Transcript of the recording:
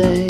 day.